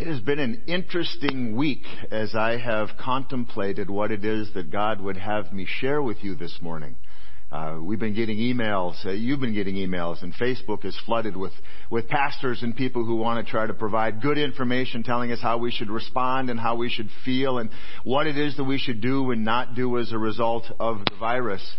It has been an interesting week as I have contemplated what it is that God would have me share with you this morning. Uh, we've been getting emails. Uh, you've been getting emails, and Facebook is flooded with with pastors and people who want to try to provide good information, telling us how we should respond and how we should feel, and what it is that we should do and not do as a result of the virus.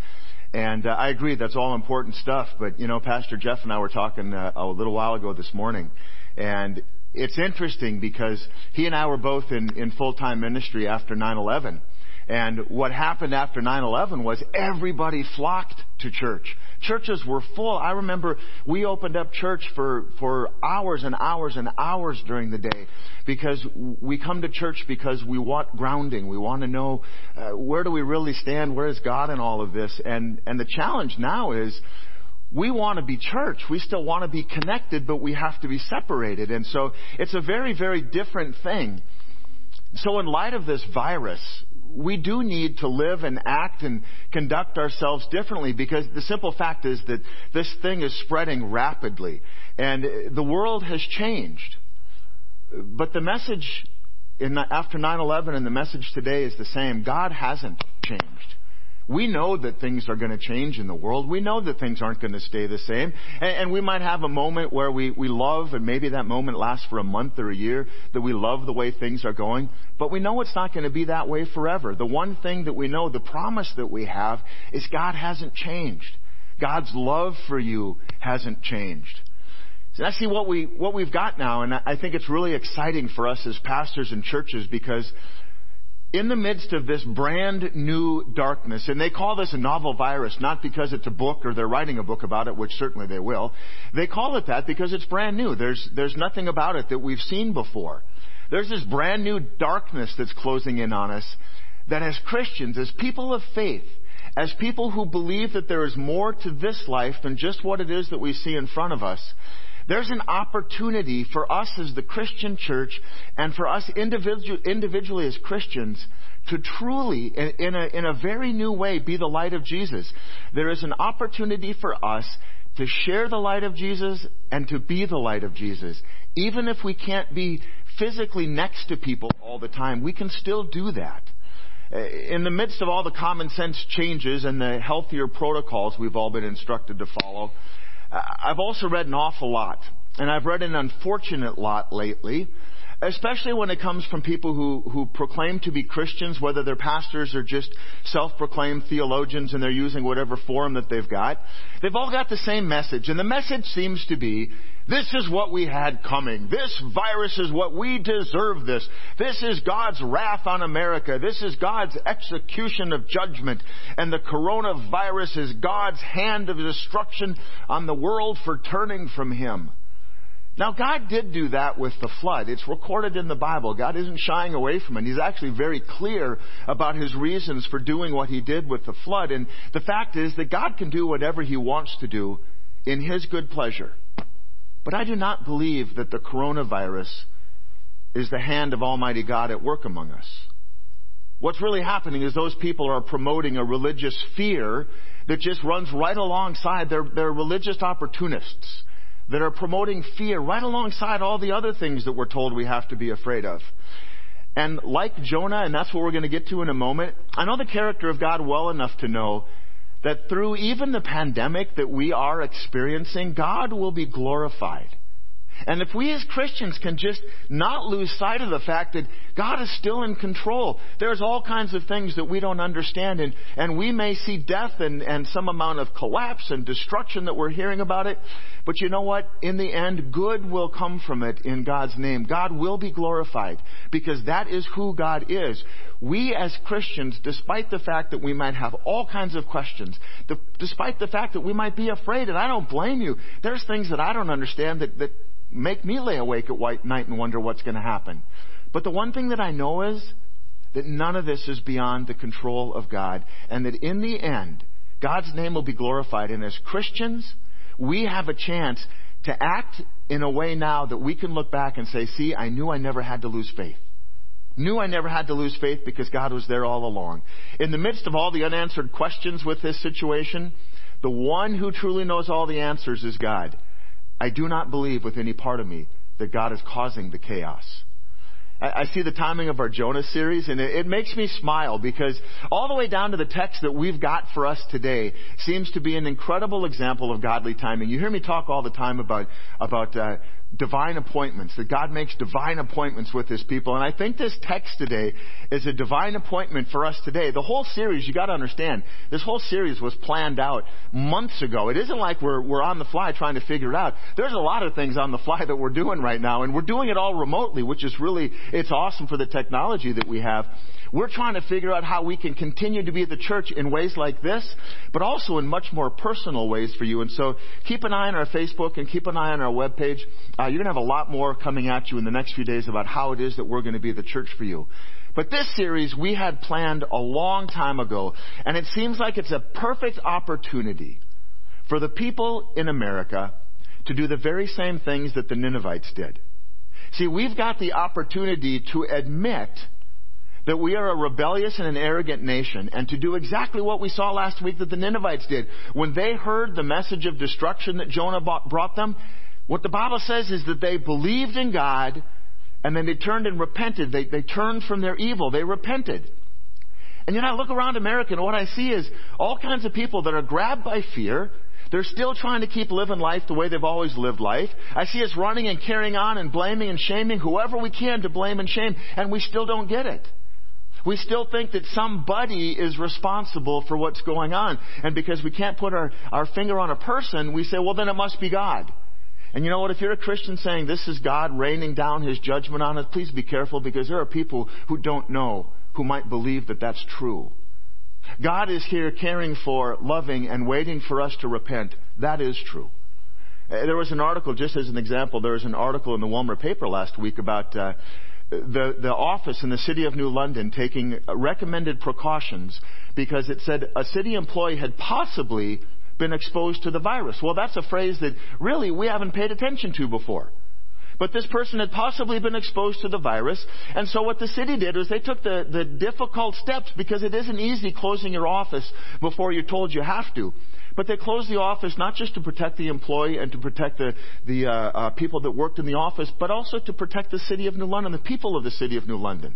And uh, I agree, that's all important stuff. But you know, Pastor Jeff and I were talking uh, a little while ago this morning, and it's interesting because he and I were both in, in full-time ministry after 9-11. And what happened after 9-11 was everybody flocked to church. Churches were full. I remember we opened up church for, for hours and hours and hours during the day because we come to church because we want grounding. We want to know uh, where do we really stand? Where is God in all of this? And, and the challenge now is we want to be church. We still want to be connected, but we have to be separated. And so it's a very, very different thing. So in light of this virus, we do need to live and act and conduct ourselves differently because the simple fact is that this thing is spreading rapidly and the world has changed. But the message in, after 9-11 and the message today is the same. God hasn't changed. We know that things are going to change in the world. We know that things aren't going to stay the same. And, and, we might have a moment where we, we love, and maybe that moment lasts for a month or a year, that we love the way things are going. But we know it's not going to be that way forever. The one thing that we know, the promise that we have, is God hasn't changed. God's love for you hasn't changed. So that's see what we what we've got now, and I think it's really exciting for us as pastors and churches because in the midst of this brand new darkness, and they call this a novel virus not because it's a book or they're writing a book about it, which certainly they will. They call it that because it's brand new. There's, there's nothing about it that we've seen before. There's this brand new darkness that's closing in on us that as Christians, as people of faith, as people who believe that there is more to this life than just what it is that we see in front of us, there's an opportunity for us as the Christian church and for us individu- individually as Christians to truly, in a, in a very new way, be the light of Jesus. There is an opportunity for us to share the light of Jesus and to be the light of Jesus. Even if we can't be physically next to people all the time, we can still do that. Eh, in the midst of all the common sense changes and the healthier protocols we've all been instructed to follow, I've also read an awful lot, and I've read an unfortunate lot lately, especially when it comes from people who, who proclaim to be Christians, whether they're pastors or just self-proclaimed theologians and they're using whatever forum that they've got. They've all got the same message, and the message seems to be, this is what we had coming. This virus is what we deserve this. This is God's wrath on America. This is God's execution of judgment. And the coronavirus is God's hand of destruction on the world for turning from Him. Now, God did do that with the flood. It's recorded in the Bible. God isn't shying away from it. He's actually very clear about His reasons for doing what He did with the flood. And the fact is that God can do whatever He wants to do in His good pleasure. But I do not believe that the coronavirus is the hand of Almighty God at work among us. What's really happening is those people are promoting a religious fear that just runs right alongside. They're, they're religious opportunists that are promoting fear right alongside all the other things that we're told we have to be afraid of. And like Jonah, and that's what we're going to get to in a moment, I know the character of God well enough to know that through even the pandemic that we are experiencing, God will be glorified. And if we as Christians can just not lose sight of the fact that God is still in control, there's all kinds of things that we don't understand, and, and we may see death and, and some amount of collapse and destruction that we're hearing about it. But you know what? In the end, good will come from it in God's name. God will be glorified because that is who God is. We as Christians, despite the fact that we might have all kinds of questions, despite the fact that we might be afraid, and I don't blame you, there's things that I don't understand that, that make me lay awake at night and wonder what's going to happen. But the one thing that I know is that none of this is beyond the control of God, and that in the end, God's name will be glorified. And as Christians, we have a chance to act in a way now that we can look back and say, see, I knew I never had to lose faith. Knew I never had to lose faith because God was there all along. In the midst of all the unanswered questions with this situation, the one who truly knows all the answers is God. I do not believe with any part of me that God is causing the chaos. I, I see the timing of our Jonah series, and it, it makes me smile because all the way down to the text that we've got for us today seems to be an incredible example of godly timing. You hear me talk all the time about about uh, divine appointments, that God makes divine appointments with His people. And I think this text today is a divine appointment for us today. The whole series, you gotta understand, this whole series was planned out months ago. It isn't like we're, we're on the fly trying to figure it out. There's a lot of things on the fly that we're doing right now, and we're doing it all remotely, which is really, it's awesome for the technology that we have. We're trying to figure out how we can continue to be the church in ways like this, but also in much more personal ways for you. And so keep an eye on our Facebook and keep an eye on our webpage. Uh, you're going to have a lot more coming at you in the next few days about how it is that we're going to be the church for you. But this series we had planned a long time ago, and it seems like it's a perfect opportunity for the people in America to do the very same things that the Ninevites did. See, we've got the opportunity to admit that we are a rebellious and an arrogant nation, and to do exactly what we saw last week that the Ninevites did. When they heard the message of destruction that Jonah brought them, what the Bible says is that they believed in God, and then they turned and repented. They, they turned from their evil. They repented. And yet I look around America, and what I see is all kinds of people that are grabbed by fear, they're still trying to keep living life the way they've always lived life. I see us running and carrying on and blaming and shaming whoever we can to blame and shame, and we still don't get it. We still think that somebody is responsible for what's going on. And because we can't put our, our finger on a person, we say, well, then it must be God. And you know what? If you're a Christian saying this is God raining down his judgment on us, please be careful because there are people who don't know who might believe that that's true. God is here caring for, loving, and waiting for us to repent. That is true. Uh, there was an article, just as an example, there was an article in the Walmer paper last week about uh, the, the office in the city of New London taking recommended precautions because it said a city employee had possibly been exposed to the virus. Well, that's a phrase that really we haven't paid attention to before. But this person had possibly been exposed to the virus. And so what the city did was they took the, the difficult steps because it isn't easy closing your office before you're told you have to. But they closed the office not just to protect the employee and to protect the, the uh, uh, people that worked in the office, but also to protect the city of New London, the people of the city of New London.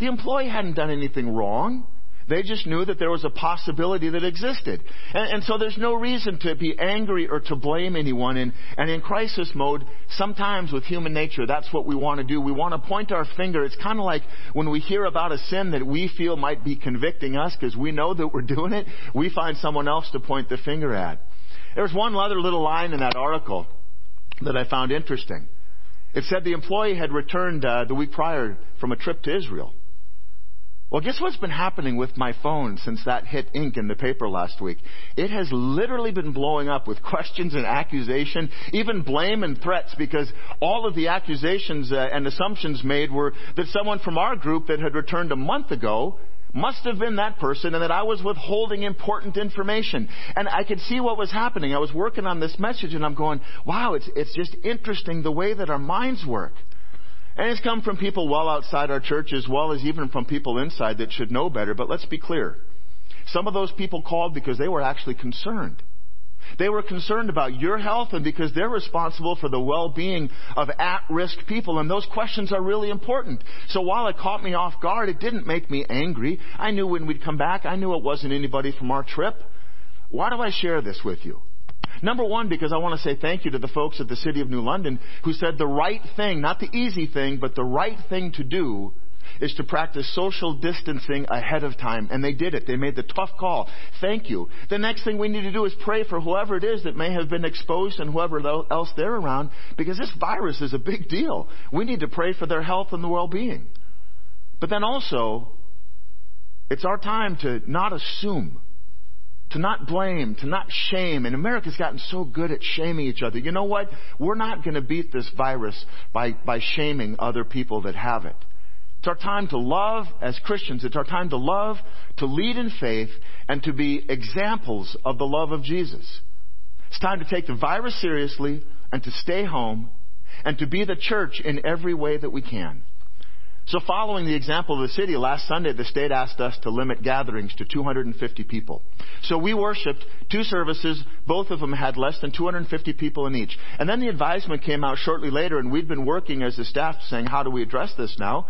The employee hadn't done anything wrong. They just knew that there was a possibility that existed. And, and, so there's no reason to be angry or to blame anyone. And, and in crisis mode, sometimes with human nature, that's what we want to do. We want to point our finger. It's kind of like when we hear about a sin that we feel might be convicting us because we know that we're doing it, we find someone else to point the finger at. There's one other little line in that article that I found interesting. It said the employee had returned uh, the week prior from a trip to Israel. Well, guess what's been happening with my phone since that hit ink in the paper last week? It has literally been blowing up with questions and accusation, even blame and threats, because all of the accusations uh, and assumptions made were that someone from our group that had returned a month ago must have been that person and that I was withholding important information. And I could see what was happening. I was working on this message and I'm going, wow, it's, it's just interesting the way that our minds work. And it's come from people well outside our church as well as even from people inside that should know better. But let's be clear. Some of those people called because they were actually concerned. They were concerned about your health and because they're responsible for the well-being of at-risk people and those questions are really important. So while it caught me off guard, it didn't make me angry. I knew when we'd come back, I knew it wasn't anybody from our trip. Why do I share this with you? Number one, because I want to say thank you to the folks at the City of New London who said the right thing, not the easy thing, but the right thing to do is to practice social distancing ahead of time. And they did it. They made the tough call. Thank you. The next thing we need to do is pray for whoever it is that may have been exposed and whoever else they're around because this virus is a big deal. We need to pray for their health and the well-being. But then also, it's our time to not assume to not blame, to not shame. And America's gotten so good at shaming each other. You know what? We're not going to beat this virus by, by shaming other people that have it. It's our time to love as Christians. It's our time to love, to lead in faith, and to be examples of the love of Jesus. It's time to take the virus seriously and to stay home and to be the church in every way that we can. So following the example of the city, last Sunday the state asked us to limit gatherings to 250 people. So we worshiped two services, both of them had less than 250 people in each. And then the advisement came out shortly later and we'd been working as a staff saying, how do we address this now?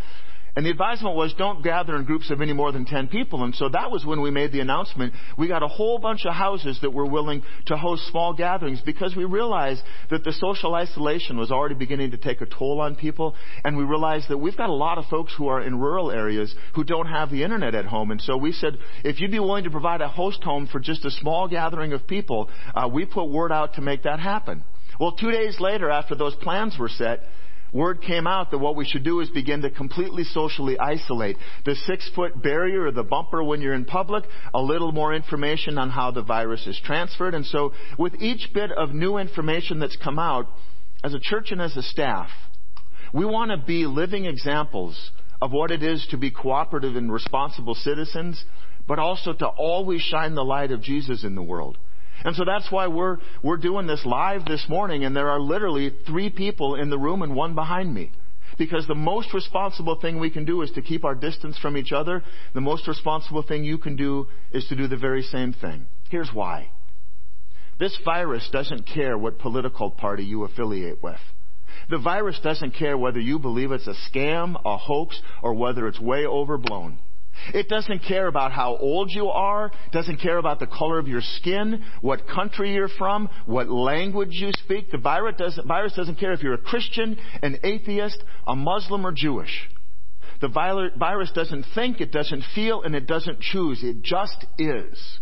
And the advisement was don't gather in groups of any more than 10 people. And so that was when we made the announcement. We got a whole bunch of houses that were willing to host small gatherings because we realized that the social isolation was already beginning to take a toll on people. And we realized that we've got a lot of folks who are in rural areas who don't have the internet at home. And so we said, if you'd be willing to provide a host home for just a small gathering of people, uh, we put word out to make that happen. Well, two days later, after those plans were set, word came out that what we should do is begin to completely socially isolate. The six foot barrier or the bumper when you're in public, a little more information on how the virus is transferred. And so with each bit of new information that's come out, as a church and as a staff, we want to be living examples of what it is to be cooperative and responsible citizens, but also to always shine the light of Jesus in the world. And so that's why we're, we're doing this live this morning, and there are literally three people in the room and one behind me. Because the most responsible thing we can do is to keep our distance from each other. The most responsible thing you can do is to do the very same thing. Here's why. This virus doesn't care what political party you affiliate with. The virus doesn't care whether you believe it's a scam, a hoax, or whether it's way overblown. It doesn't care about how old you are, doesn't care about the color of your skin, what country you're from, what language you speak. The virus doesn't, virus doesn't care if you're a Christian, an atheist, a Muslim, or Jewish. The virus doesn't think, it doesn't feel, and it doesn't choose. It just is.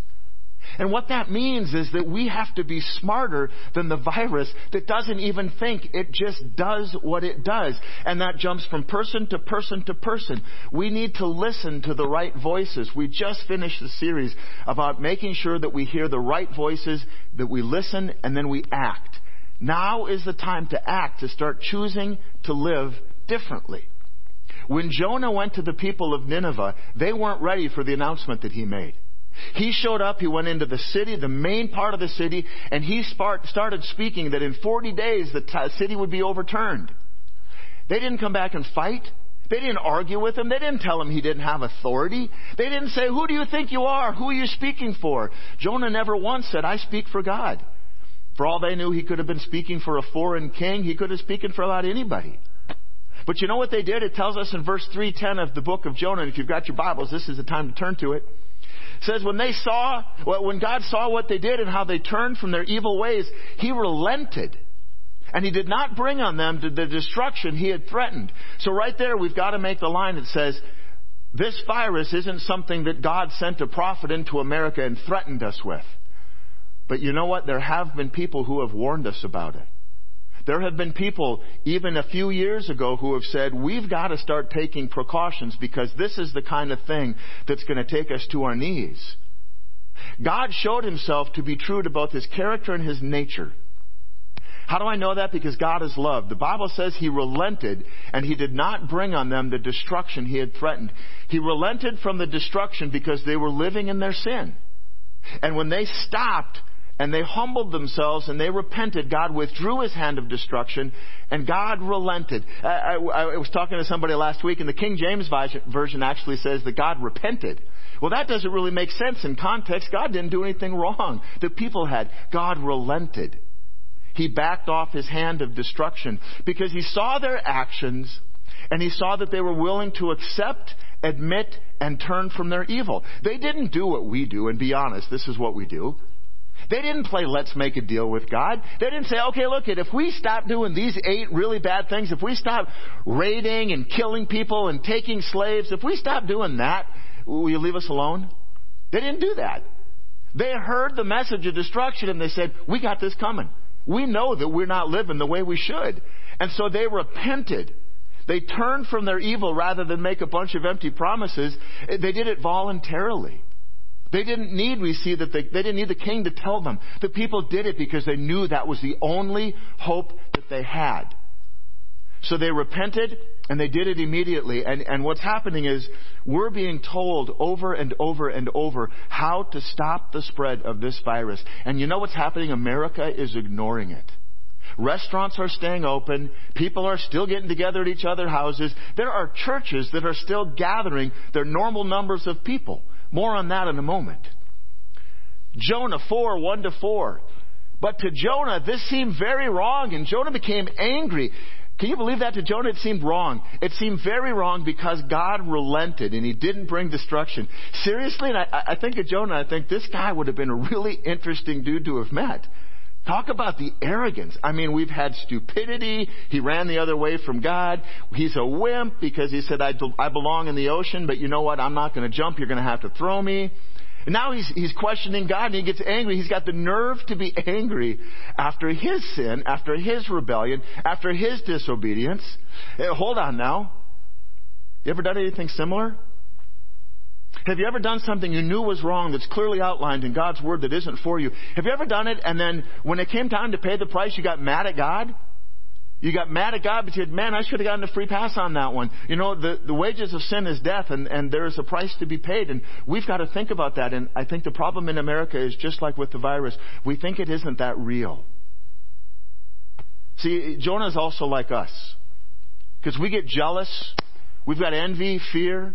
And what that means is that we have to be smarter than the virus that doesn't even think. It just does what it does. And that jumps from person to person to person. We need to listen to the right voices. We just finished the series about making sure that we hear the right voices, that we listen, and then we act. Now is the time to act, to start choosing to live differently. When Jonah went to the people of Nineveh, they weren't ready for the announcement that he made. He showed up, he went into the city, the main part of the city, and he started speaking that in 40 days the city would be overturned. They didn't come back and fight. They didn't argue with him. They didn't tell him he didn't have authority. They didn't say, Who do you think you are? Who are you speaking for? Jonah never once said, I speak for God. For all they knew, he could have been speaking for a foreign king. He could have spoken for about anybody. But you know what they did? It tells us in verse 310 of the book of Jonah, and if you've got your Bibles, this is the time to turn to it says when they saw, when God saw what they did and how they turned from their evil ways, He relented. And He did not bring on them the destruction He had threatened. So right there, we've got to make the line that says, this virus isn't something that God sent a prophet into America and threatened us with. But you know what? There have been people who have warned us about it. There have been people, even a few years ago, who have said, we've got to start taking precautions because this is the kind of thing that's going to take us to our knees. God showed himself to be true to both his character and his nature. How do I know that? Because God is love. The Bible says he relented and he did not bring on them the destruction he had threatened. He relented from the destruction because they were living in their sin. And when they stopped and they humbled themselves and they repented, God withdrew his hand of destruction and God relented. I, I, I, was talking to somebody last week and the King James Version actually says that God repented. Well, that doesn't really make sense in context. God didn't do anything wrong. The people had. God relented. He backed off his hand of destruction because he saw their actions and he saw that they were willing to accept, admit, and turn from their evil. They didn't do what we do, and be honest, this is what we do. They didn't play let's make a deal with God. They didn't say, okay, look, if we stop doing these eight really bad things, if we stop raiding and killing people and taking slaves, if we stop doing that, will you leave us alone? They didn't do that. They heard the message of destruction and they said, we got this coming. We know that we're not living the way we should. And so they repented. They turned from their evil rather than make a bunch of empty promises. They did it voluntarily. They didn't need, we see that they, they didn't need the king to tell them. The people did it because they knew that was the only hope that they had. So they repented and they did it immediately. And, and what's happening is we're being told over and over and over how to stop the spread of this virus. And you know what's happening? America is ignoring it. Restaurants are staying open. People are still getting together at each other's houses. There are churches that are still gathering their normal numbers of people. More on that in a moment. Jonah 4, 1 to 4. But to Jonah, this seemed very wrong, and Jonah became angry. Can you believe that to Jonah? It seemed wrong. It seemed very wrong because God relented and he didn't bring destruction. Seriously, and I, I think of Jonah, I think this guy would have been a really interesting dude to have met. Talk about the arrogance. I mean, we've had stupidity. He ran the other way from God. He's a wimp because he said, I, I belong in the ocean, but you know what? I'm not going to jump. You're going to have to throw me. And now he's, he's questioning God and he gets angry. He's got the nerve to be angry after his sin, after his rebellion, after his disobedience. Hey, hold on now. You ever done anything similar? Have you ever done something you knew was wrong that's clearly outlined in God's Word that isn't for you? Have you ever done it and then when it came time to pay the price, you got mad at God? You got mad at God because you said, man, I should have gotten a free pass on that one. You know, the, the wages of sin is death and, and there is a price to be paid. And we've got to think about that. And I think the problem in America is just like with the virus. We think it isn't that real. See, Jonah is also like us. Because we get jealous. We've got envy, fear.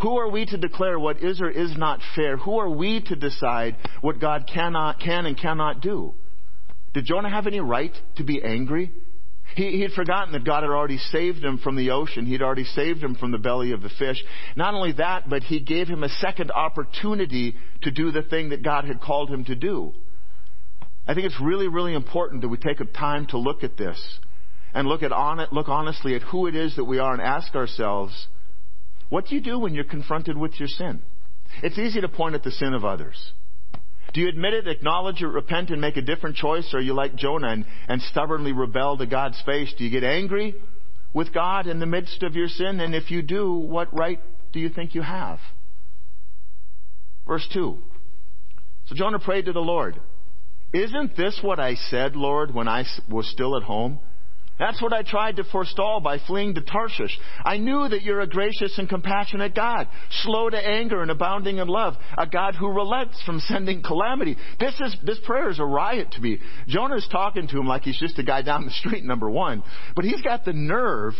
Who are we to declare what is or is not fair? Who are we to decide what God cannot, can and cannot do? Did Jonah have any right to be angry? He, had forgotten that God had already saved him from the ocean. He'd already saved him from the belly of the fish. Not only that, but he gave him a second opportunity to do the thing that God had called him to do. I think it's really, really important that we take a time to look at this and look at on it, look honestly at who it is that we are and ask ourselves, what do you do when you're confronted with your sin? It's easy to point at the sin of others. Do you admit it, acknowledge it, repent, and make a different choice? Or are you like Jonah and, and stubbornly rebel to God's face? Do you get angry with God in the midst of your sin? And if you do, what right do you think you have? Verse 2. So Jonah prayed to the Lord. Isn't this what I said, Lord, when I was still at home? That's what I tried to forestall by fleeing to Tarshish. I knew that you're a gracious and compassionate God, slow to anger and abounding in love, a God who relents from sending calamity. This is, this prayer is a riot to me. Jonah's talking to him like he's just a guy down the street, number one. But he's got the nerve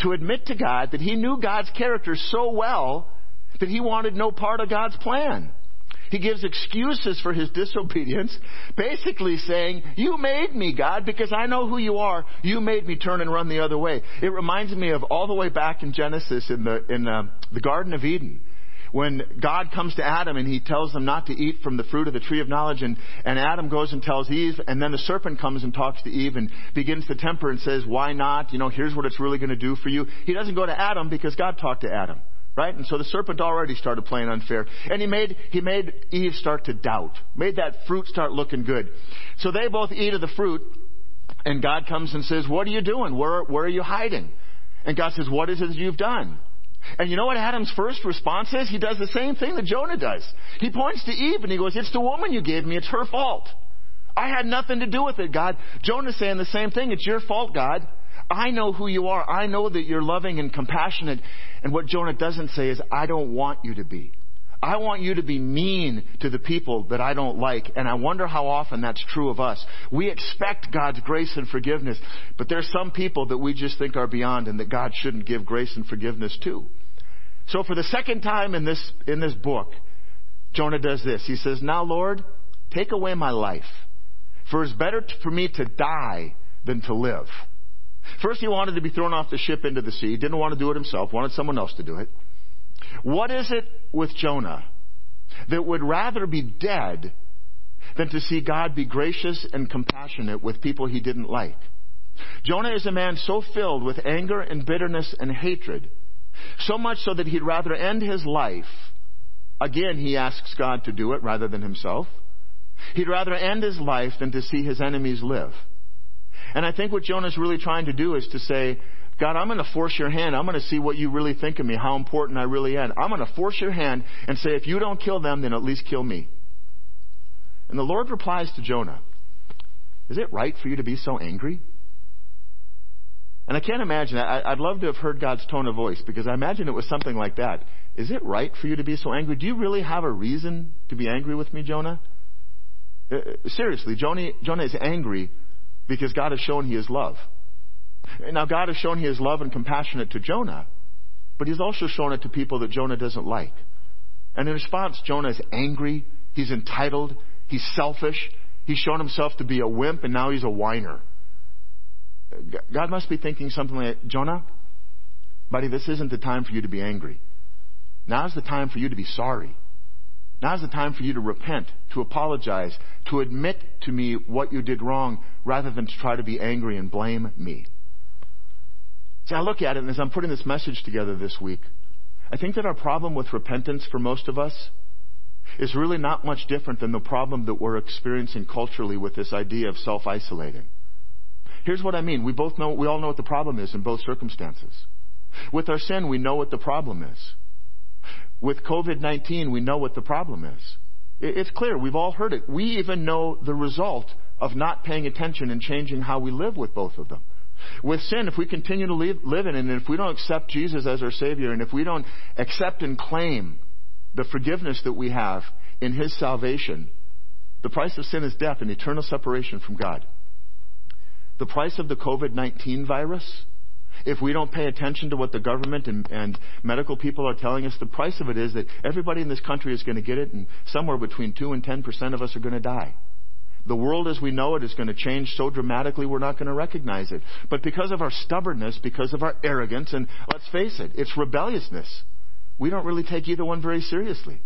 to admit to God that he knew God's character so well that he wanted no part of God's plan. He gives excuses for his disobedience, basically saying, You made me, God, because I know who you are. You made me turn and run the other way. It reminds me of all the way back in Genesis in the, in uh, the Garden of Eden when God comes to Adam and he tells them not to eat from the fruit of the tree of knowledge and, and Adam goes and tells Eve and then the serpent comes and talks to Eve and begins to temper and says, why not? You know, here's what it's really going to do for you. He doesn't go to Adam because God talked to Adam. Right? And so the serpent already started playing unfair. And he made, he made Eve start to doubt. Made that fruit start looking good. So they both eat of the fruit, and God comes and says, What are you doing? Where, where are you hiding? And God says, What is it that you've done? And you know what Adam's first response is? He does the same thing that Jonah does. He points to Eve and he goes, It's the woman you gave me. It's her fault. I had nothing to do with it, God. Jonah's saying the same thing. It's your fault, God. I know who you are. I know that you're loving and compassionate. And what Jonah doesn't say is, I don't want you to be. I want you to be mean to the people that I don't like. And I wonder how often that's true of us. We expect God's grace and forgiveness, but there's some people that we just think are beyond and that God shouldn't give grace and forgiveness to. So for the second time in this, in this book, Jonah does this. He says, Now Lord, take away my life. For it's better for me to die than to live. First, he wanted to be thrown off the ship into the sea. Didn't want to do it himself, wanted someone else to do it. What is it with Jonah that would rather be dead than to see God be gracious and compassionate with people he didn't like? Jonah is a man so filled with anger and bitterness and hatred, so much so that he'd rather end his life. Again, he asks God to do it rather than himself. He'd rather end his life than to see his enemies live. And I think what Jonah's really trying to do is to say, God, I'm going to force your hand. I'm going to see what you really think of me, how important I really am. I'm going to force your hand and say, if you don't kill them, then at least kill me. And the Lord replies to Jonah, Is it right for you to be so angry? And I can't imagine, I, would love to have heard God's tone of voice because I imagine it was something like that. Is it right for you to be so angry? Do you really have a reason to be angry with me, Jonah? Uh, seriously, Jonah, Jonah is angry because God has shown He is love. Now, God has shown He is love and compassionate to Jonah, but He's also shown it to people that Jonah doesn't like. And in response, Jonah is angry, he's entitled, he's selfish, he's shown himself to be a wimp, and now he's a whiner. God must be thinking something like, Jonah, buddy, this isn't the time for you to be angry. Now's the time for you to be sorry. Now's the time for you to repent, to apologize, to admit to me what you did wrong, rather than to try to be angry and blame me. See, I look at it, and as I'm putting this message together this week, I think that our problem with repentance for most of us is really not much different than the problem that we're experiencing culturally with this idea of self-isolating. Here's what I mean. We both know, we all know what the problem is in both circumstances. With our sin, we know what the problem is. With COVID-19, we know what the problem is. It's clear. We've all heard it. We even know the result of not paying attention and changing how we live with both of them. With sin, if we continue to live, live in it, and if we don't accept Jesus as our Savior, and if we don't accept and claim the forgiveness that we have in His salvation, the price of sin is death and eternal separation from God. The price of the COVID 19 virus, if we don't pay attention to what the government and, and, medical people are telling us, the price of it is that everybody in this country is going to get it, and somewhere between 2 and 10 percent of us are going to die. The world as we know it is going to change so dramatically we're not going to recognize it. But because of our stubbornness, because of our arrogance, and let's face it, it's rebelliousness, we don't really take either one very seriously.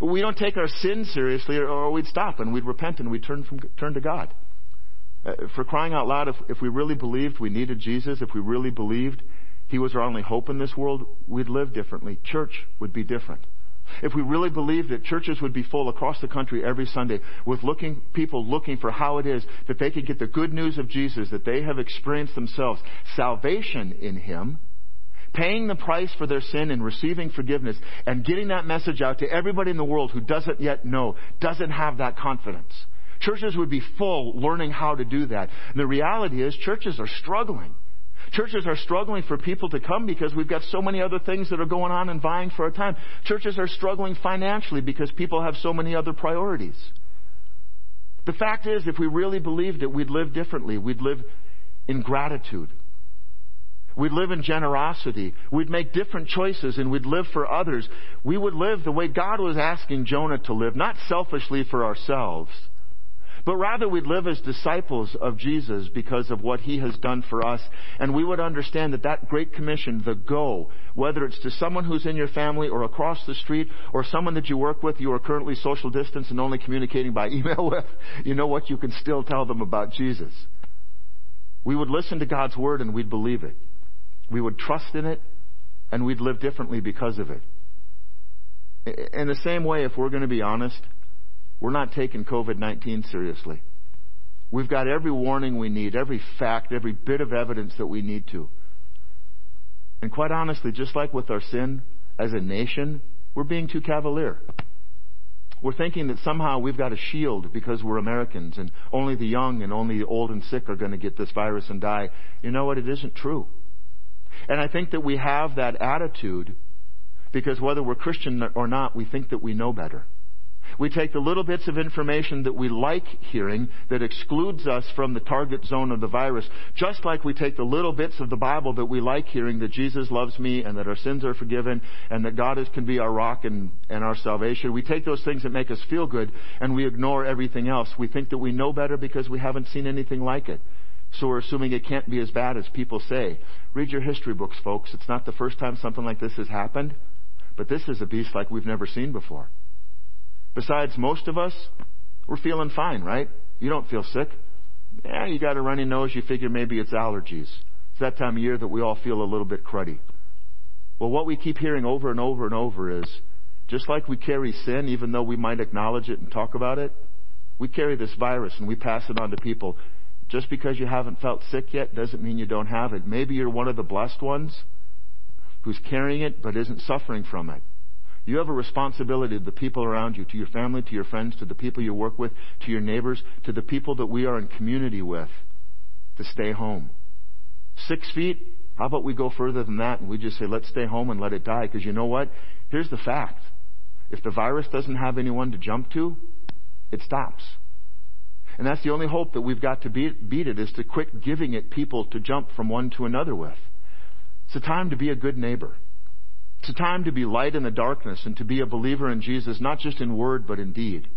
We don't take our sin seriously, or we'd stop and we'd repent and we'd turn, from, turn to God. Uh, for crying out loud, if, if we really believed we needed Jesus, if we really believed He was our only hope in this world, we'd live differently. Church would be different. If we really believed that churches would be full across the country every Sunday with looking, people looking for how it is that they could get the good news of Jesus, that they have experienced themselves salvation in Him, paying the price for their sin and receiving forgiveness, and getting that message out to everybody in the world who doesn't yet know, doesn't have that confidence. Churches would be full learning how to do that. And the reality is churches are struggling. Churches are struggling for people to come because we've got so many other things that are going on and vying for our time. Churches are struggling financially because people have so many other priorities. The fact is, if we really believed it, we'd live differently. We'd live in gratitude. We'd live in generosity. We'd make different choices and we'd live for others. We would live the way God was asking Jonah to live, not selfishly for ourselves, but rather we'd live as disciples of Jesus because of what he has done for us. And we would understand that that great commission, the go, whether it's to someone who's in your family or across the street or someone that you work with you are currently social distance and only communicating by email with, you know what? You can still tell them about Jesus. We would listen to God's word and we'd believe it. We would trust in it and we'd live differently because of it. In the same way, if we're going to be honest, we're not taking COVID 19 seriously. We've got every warning we need, every fact, every bit of evidence that we need to. And quite honestly, just like with our sin as a nation, we're being too cavalier. We're thinking that somehow we've got a shield because we're Americans and only the young and only the old and sick are going to get this virus and die. You know what? It isn't true. And I think that we have that attitude because whether we're Christian or not, we think that we know better. We take the little bits of information that we like hearing that excludes us from the target zone of the virus, just like we take the little bits of the Bible that we like hearing that Jesus loves me and that our sins are forgiven and that God is, can be our rock and, and our salvation. We take those things that make us feel good and we ignore everything else. We think that we know better because we haven't seen anything like it. So we're assuming it can't be as bad as people say. Read your history books, folks. It's not the first time something like this has happened, but this is a beast like we've never seen before. Besides, most of us, we're feeling fine, right? You don't feel sick. Yeah, you got a runny nose, you figure maybe it's allergies. It's that time of year that we all feel a little bit cruddy. Well, what we keep hearing over and over and over is just like we carry sin, even though we might acknowledge it and talk about it, we carry this virus and we pass it on to people. Just because you haven't felt sick yet doesn't mean you don't have it. Maybe you're one of the blessed ones who's carrying it but isn't suffering from it. You have a responsibility to the people around you, to your family, to your friends, to the people you work with, to your neighbors, to the people that we are in community with, to stay home. Six feet? How about we go further than that and we just say, let's stay home and let it die? Because you know what? Here's the fact. If the virus doesn't have anyone to jump to, it stops. And that's the only hope that we've got to beat, beat it is to quit giving it people to jump from one to another with. It's a time to be a good neighbor. It's a time to be light in the darkness and to be a believer in Jesus, not just in word, but in deed.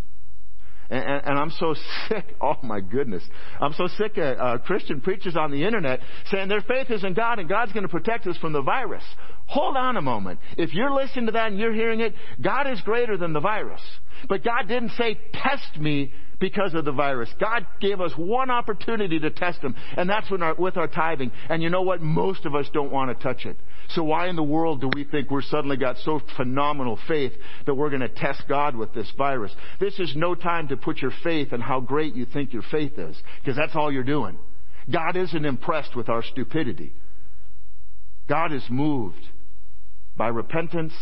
And, and, and I'm so sick. Oh my goodness. I'm so sick of uh, Christian preachers on the internet saying their faith is in God and God's going to protect us from the virus. Hold on a moment. If you're listening to that and you're hearing it, God is greater than the virus. But God didn't say, test me because of the virus. God gave us one opportunity to test Him, and that's our, with our tithing. And you know what? Most of us don't want to touch it. So why in the world do we think we're suddenly got so phenomenal faith that we're going to test God with this virus? This is no time to put your faith in how great you think your faith is, because that's all you're doing. God isn't impressed with our stupidity. God is moved by repentance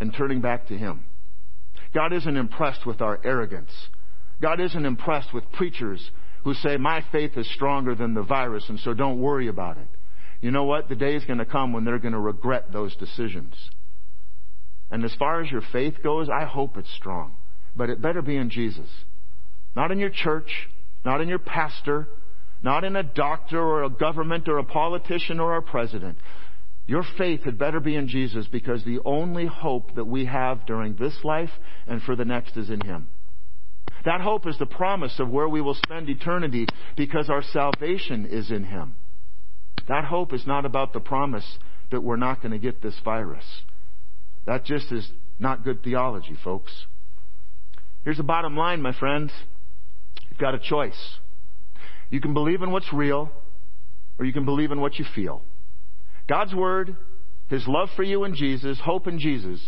and turning back to Him. God isn't impressed with our arrogance. God isn't impressed with preachers who say, My faith is stronger than the virus, and so don't worry about it. You know what? The day is going to come when they're going to regret those decisions. And as far as your faith goes, I hope it's strong. But it better be in Jesus. Not in your church, not in your pastor, not in a doctor or a government or a politician or a president. Your faith had better be in Jesus because the only hope that we have during this life and for the next is in Him. That hope is the promise of where we will spend eternity because our salvation is in Him. That hope is not about the promise that we're not going to get this virus. That just is not good theology, folks. Here's the bottom line, my friends. You've got a choice. You can believe in what's real, or you can believe in what you feel. God's Word, His love for you in Jesus, hope in Jesus,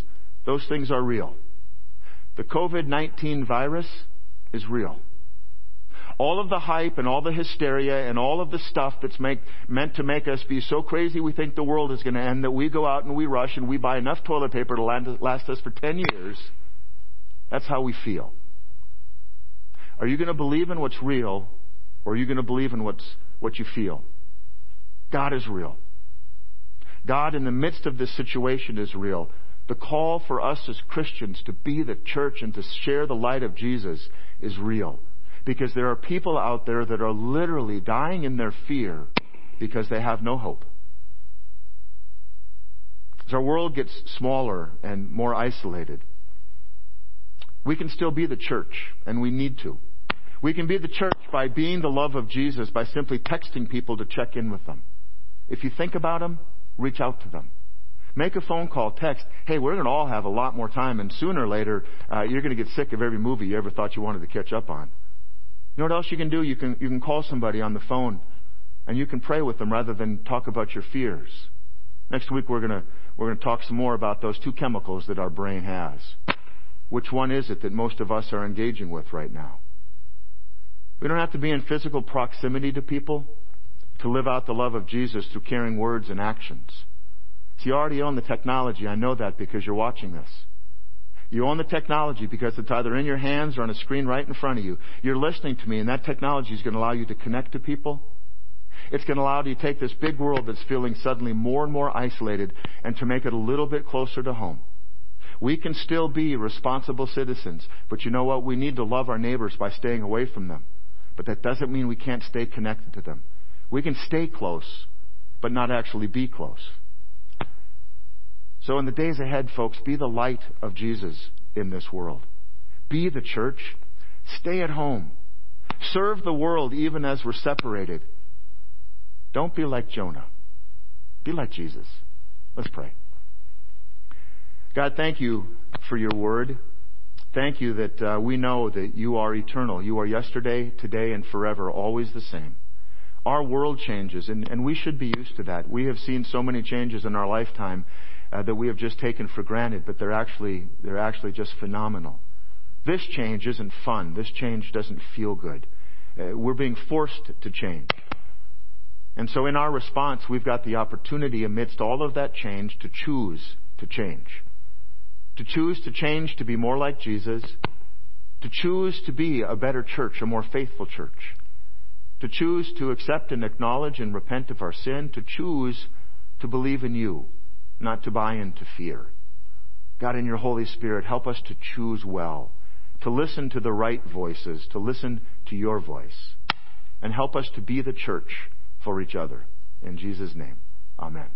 those things are real. The COVID 19 virus is real. All of the hype and all the hysteria and all of the stuff that's make, meant to make us be so crazy we think the world is going to end that we go out and we rush and we buy enough toilet paper to last us for 10 years. That's how we feel. Are you going to believe in what's real or are you going to believe in what's, what you feel? God is real. God, in the midst of this situation, is real. The call for us as Christians to be the church and to share the light of Jesus is real. Because there are people out there that are literally dying in their fear because they have no hope. As our world gets smaller and more isolated, we can still be the church, and we need to. We can be the church by being the love of Jesus, by simply texting people to check in with them. If you think about them, reach out to them. Make a phone call, text. Hey, we're going to all have a lot more time, and sooner or later, uh, you're going to get sick of every movie you ever thought you wanted to catch up on. You know what else you can do? You can you can call somebody on the phone, and you can pray with them rather than talk about your fears. Next week we're gonna we're gonna talk some more about those two chemicals that our brain has. Which one is it that most of us are engaging with right now? We don't have to be in physical proximity to people to live out the love of Jesus through caring words and actions. So you already own the technology. I know that because you're watching this. You own the technology because it's either in your hands or on a screen right in front of you. You're listening to me, and that technology is going to allow you to connect to people. It's going to allow you to take this big world that's feeling suddenly more and more isolated and to make it a little bit closer to home. We can still be responsible citizens, but you know what? We need to love our neighbors by staying away from them. But that doesn't mean we can't stay connected to them. We can stay close, but not actually be close. So in the days ahead, folks, be the light of Jesus in this world. Be the church. Stay at home. Serve the world even as we're separated. Don't be like Jonah. Be like Jesus. Let's pray. God, thank you for your word. Thank you that uh, we know that you are eternal. You are yesterday, today, and forever, always the same. Our world changes, and, and we should be used to that. We have seen so many changes in our lifetime, uh, that we have just taken for granted, but they're actually, they're actually just phenomenal. This change isn't fun. This change doesn't feel good. Uh, we're being forced to change. And so in our response, we've got the opportunity amidst all of that change to choose to change. To choose to change to be more like Jesus. To choose to be a better church, a more faithful church. To choose to accept and acknowledge and repent of our sin. To choose to believe in you not to buy into fear. God, in your Holy Spirit, help us to choose well, to listen to the right voices, to listen to your voice. And help us to be the church for each other. In Jesus' name, amen.